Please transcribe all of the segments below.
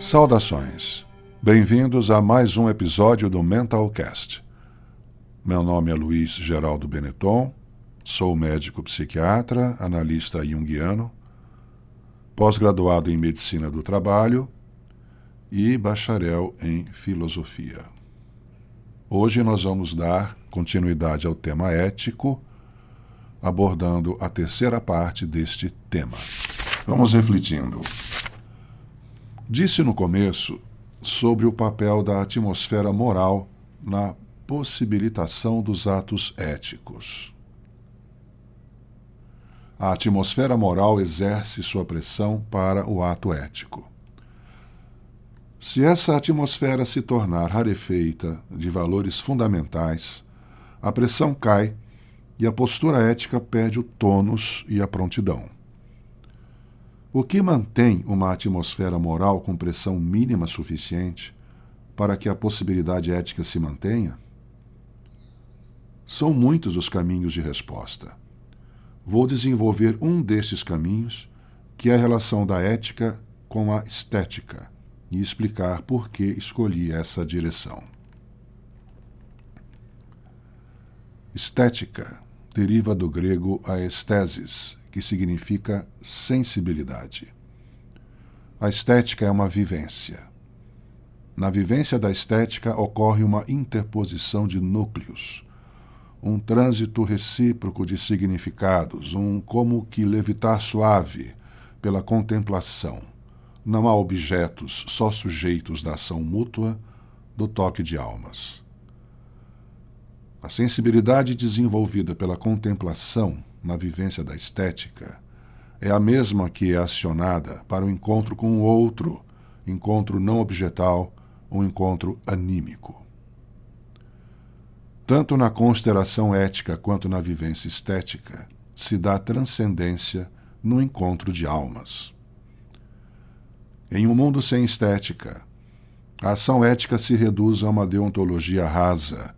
Saudações. Bem-vindos a mais um episódio do Mentalcast. Meu nome é Luiz Geraldo Benetton, sou médico psiquiatra, analista junguiano, pós-graduado em medicina do trabalho e bacharel em filosofia. Hoje nós vamos dar continuidade ao tema ético, abordando a terceira parte deste tema. Vamos refletindo. Disse no começo sobre o papel da atmosfera moral na possibilitação dos atos éticos. A atmosfera moral exerce sua pressão para o ato ético. Se essa atmosfera se tornar rarefeita de valores fundamentais, a pressão cai e a postura ética perde o tônus e a prontidão. O que mantém uma atmosfera moral com pressão mínima suficiente para que a possibilidade ética se mantenha? São muitos os caminhos de resposta. Vou desenvolver um destes caminhos, que é a relação da ética com a estética, e explicar por que escolhi essa direção. Estética deriva do grego aestesis, que significa sensibilidade. A estética é uma vivência. Na vivência da estética ocorre uma interposição de núcleos, um trânsito recíproco de significados, um como que levitar suave pela contemplação. Não há objetos, só sujeitos da ação mútua do toque de almas. A sensibilidade desenvolvida pela contemplação na vivência da estética é a mesma que é acionada para o encontro com o outro, encontro não objetal, um encontro anímico. Tanto na constelação ética quanto na vivência estética, se dá transcendência no encontro de almas. Em um mundo sem estética, a ação ética se reduz a uma deontologia rasa,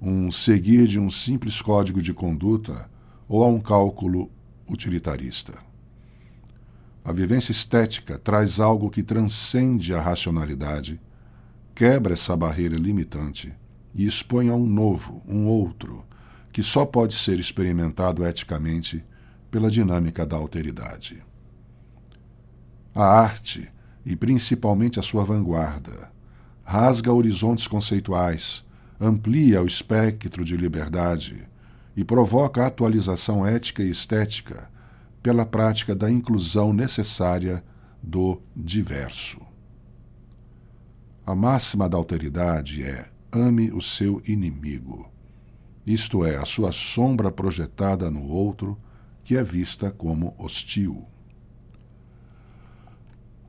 um seguir de um simples código de conduta ou a um cálculo utilitarista. A vivência estética traz algo que transcende a racionalidade, quebra essa barreira limitante e expõe a um novo, um outro, que só pode ser experimentado eticamente pela dinâmica da alteridade. A arte, e principalmente a sua vanguarda, rasga horizontes conceituais, amplia o espectro de liberdade, e provoca a atualização ética e estética pela prática da inclusão necessária do diverso. A máxima da alteridade é ame o seu inimigo, isto é, a sua sombra projetada no outro, que é vista como hostil.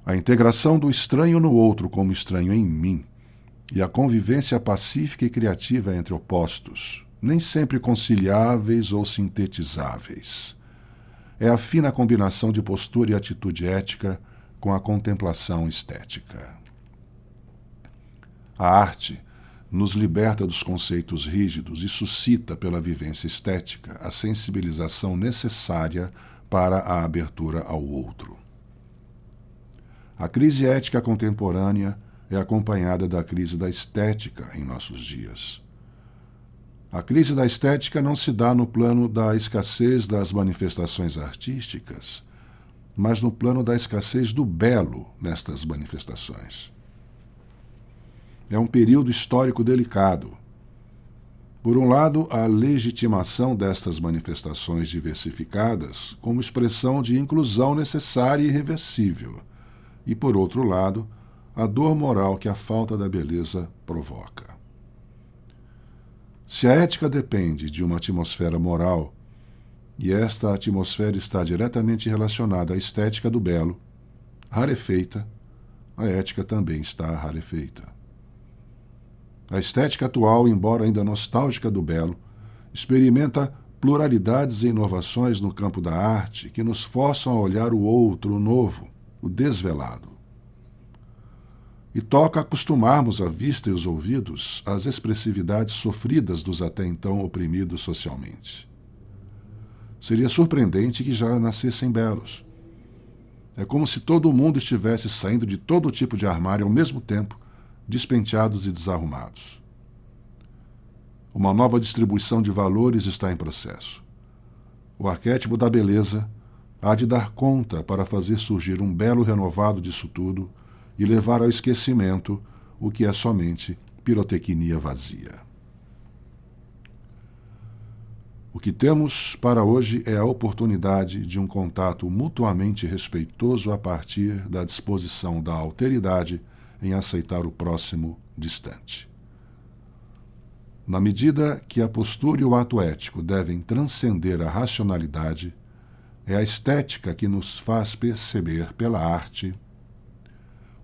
A integração do estranho no outro como estranho em mim e a convivência pacífica e criativa entre opostos, nem sempre conciliáveis ou sintetizáveis. É a fina combinação de postura e atitude ética com a contemplação estética. A arte nos liberta dos conceitos rígidos e suscita, pela vivência estética, a sensibilização necessária para a abertura ao outro. A crise ética contemporânea é acompanhada da crise da estética em nossos dias. A crise da estética não se dá no plano da escassez das manifestações artísticas, mas no plano da escassez do belo nestas manifestações. É um período histórico delicado. Por um lado, a legitimação destas manifestações diversificadas como expressão de inclusão necessária e irreversível, e por outro lado, a dor moral que a falta da beleza provoca. Se a ética depende de uma atmosfera moral, e esta atmosfera está diretamente relacionada à estética do belo, rarefeita, a ética também está rarefeita. A estética atual, embora ainda nostálgica do belo, experimenta pluralidades e inovações no campo da arte que nos forçam a olhar o outro, o novo, o desvelado e toca acostumarmos a vista e os ouvidos às expressividades sofridas dos até então oprimidos socialmente. Seria surpreendente que já nascessem belos. É como se todo mundo estivesse saindo de todo tipo de armário ao mesmo tempo, despenteados e desarrumados. Uma nova distribuição de valores está em processo. O arquétipo da beleza há de dar conta para fazer surgir um belo renovado disso tudo e levar ao esquecimento o que é somente pirotecnia vazia. O que temos para hoje é a oportunidade de um contato mutuamente respeitoso a partir da disposição da alteridade em aceitar o próximo distante. Na medida que a postura e o ato ético devem transcender a racionalidade, é a estética que nos faz perceber pela arte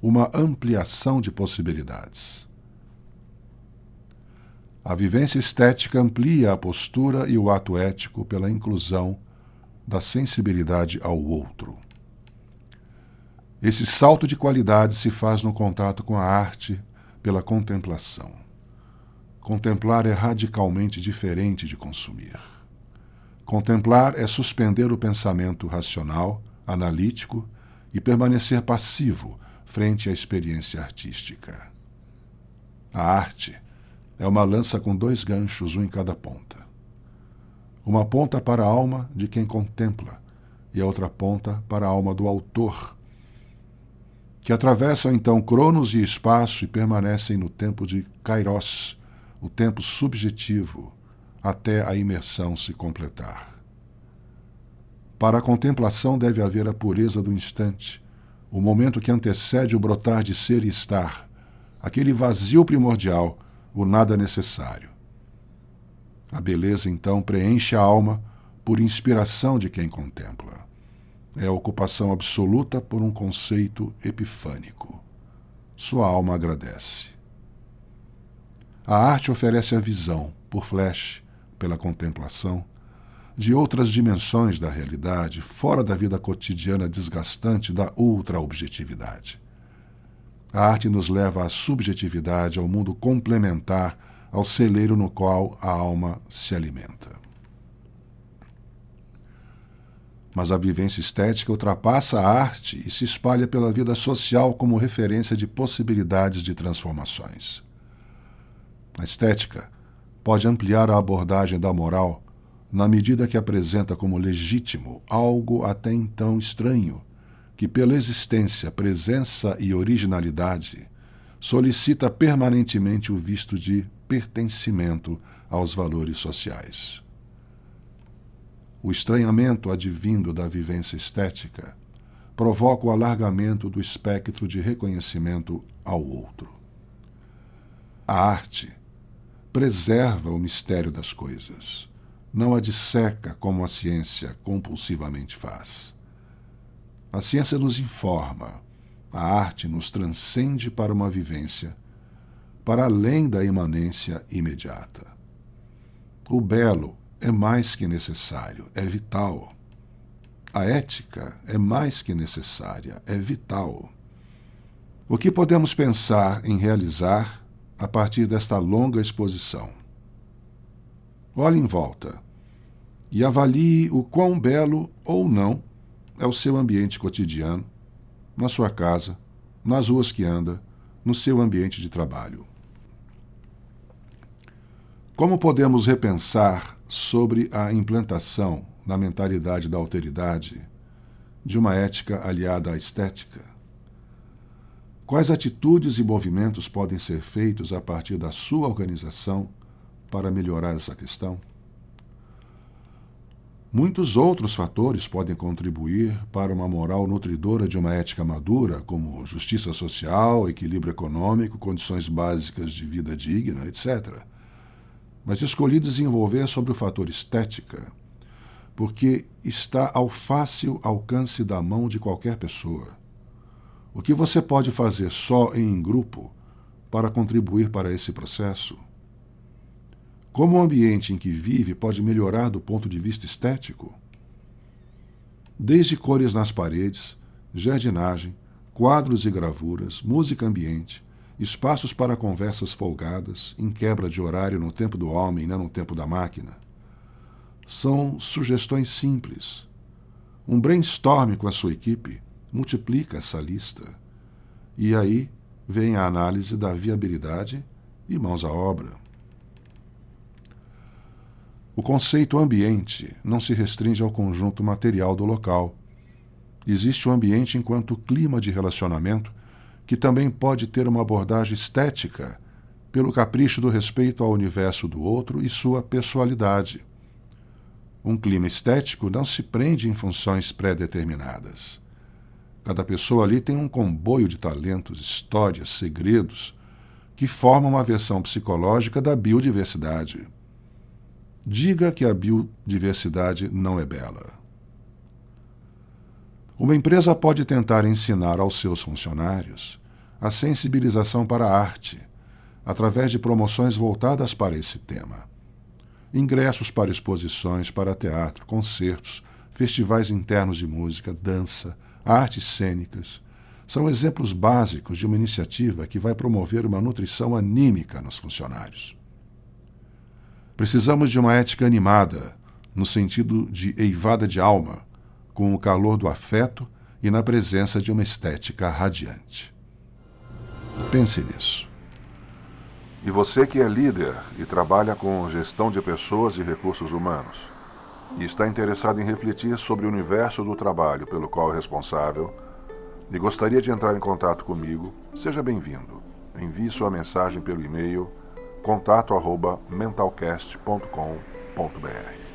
uma ampliação de possibilidades. A vivência estética amplia a postura e o ato ético pela inclusão da sensibilidade ao outro. Esse salto de qualidade se faz no contato com a arte pela contemplação. Contemplar é radicalmente diferente de consumir. Contemplar é suspender o pensamento racional, analítico e permanecer passivo frente à experiência artística. A arte é uma lança com dois ganchos, um em cada ponta. Uma ponta para a alma de quem contempla e a outra ponta para a alma do autor, que atravessam então cronos e espaço e permanecem no tempo de Kairos, o tempo subjetivo, até a imersão se completar. Para a contemplação deve haver a pureza do instante, o momento que antecede o brotar de ser e estar, aquele vazio primordial o nada necessário. A beleza, então, preenche a alma por inspiração de quem contempla. É a ocupação absoluta por um conceito epifânico. Sua alma agradece. A arte oferece a visão, por flash, pela contemplação, de outras dimensões da realidade, fora da vida cotidiana desgastante da ultra-objetividade. A arte nos leva à subjetividade, ao mundo complementar, ao celeiro no qual a alma se alimenta. Mas a vivência estética ultrapassa a arte e se espalha pela vida social como referência de possibilidades de transformações. A estética pode ampliar a abordagem da moral na medida que apresenta como legítimo algo até então estranho que, pela existência, presença e originalidade, solicita permanentemente o visto de pertencimento aos valores sociais. O estranhamento advindo da vivência estética provoca o alargamento do espectro de reconhecimento ao outro. A arte preserva o mistério das coisas, não a disseca como a ciência compulsivamente faz. A ciência nos informa, a arte nos transcende para uma vivência, para além da imanência imediata. O belo é mais que necessário, é vital. A ética é mais que necessária, é vital. O que podemos pensar em realizar a partir desta longa exposição? Olhe em volta e avalie o quão belo ou não é o seu ambiente cotidiano, na sua casa, nas ruas que anda, no seu ambiente de trabalho. Como podemos repensar sobre a implantação na mentalidade da alteridade de uma ética aliada à estética? Quais atitudes e movimentos podem ser feitos a partir da sua organização para melhorar essa questão? Muitos outros fatores podem contribuir para uma moral nutridora de uma ética madura, como justiça social, equilíbrio econômico, condições básicas de vida digna, etc. Mas escolhi desenvolver sobre o fator estética, porque está ao fácil alcance da mão de qualquer pessoa. O que você pode fazer só em grupo para contribuir para esse processo? Como o ambiente em que vive pode melhorar do ponto de vista estético? Desde cores nas paredes, jardinagem, quadros e gravuras, música ambiente, espaços para conversas folgadas, em quebra de horário no tempo do homem e não no tempo da máquina. São sugestões simples. Um brainstorm com a sua equipe, multiplica essa lista. E aí vem a análise da viabilidade e mãos à obra. O conceito ambiente não se restringe ao conjunto material do local. Existe o ambiente enquanto clima de relacionamento, que também pode ter uma abordagem estética, pelo capricho do respeito ao universo do outro e sua pessoalidade. Um clima estético não se prende em funções pré-determinadas. Cada pessoa ali tem um comboio de talentos, histórias, segredos, que formam uma versão psicológica da biodiversidade. Diga que a biodiversidade não é bela. Uma empresa pode tentar ensinar aos seus funcionários a sensibilização para a arte, através de promoções voltadas para esse tema. Ingressos para exposições, para teatro, concertos, festivais internos de música, dança, artes cênicas, são exemplos básicos de uma iniciativa que vai promover uma nutrição anímica nos funcionários. Precisamos de uma ética animada, no sentido de eivada de alma, com o calor do afeto e na presença de uma estética radiante. Pense nisso. E você que é líder e trabalha com gestão de pessoas e recursos humanos, e está interessado em refletir sobre o universo do trabalho pelo qual é responsável, e gostaria de entrar em contato comigo, seja bem-vindo. Envie sua mensagem pelo e-mail contato@mentalcast.com.br.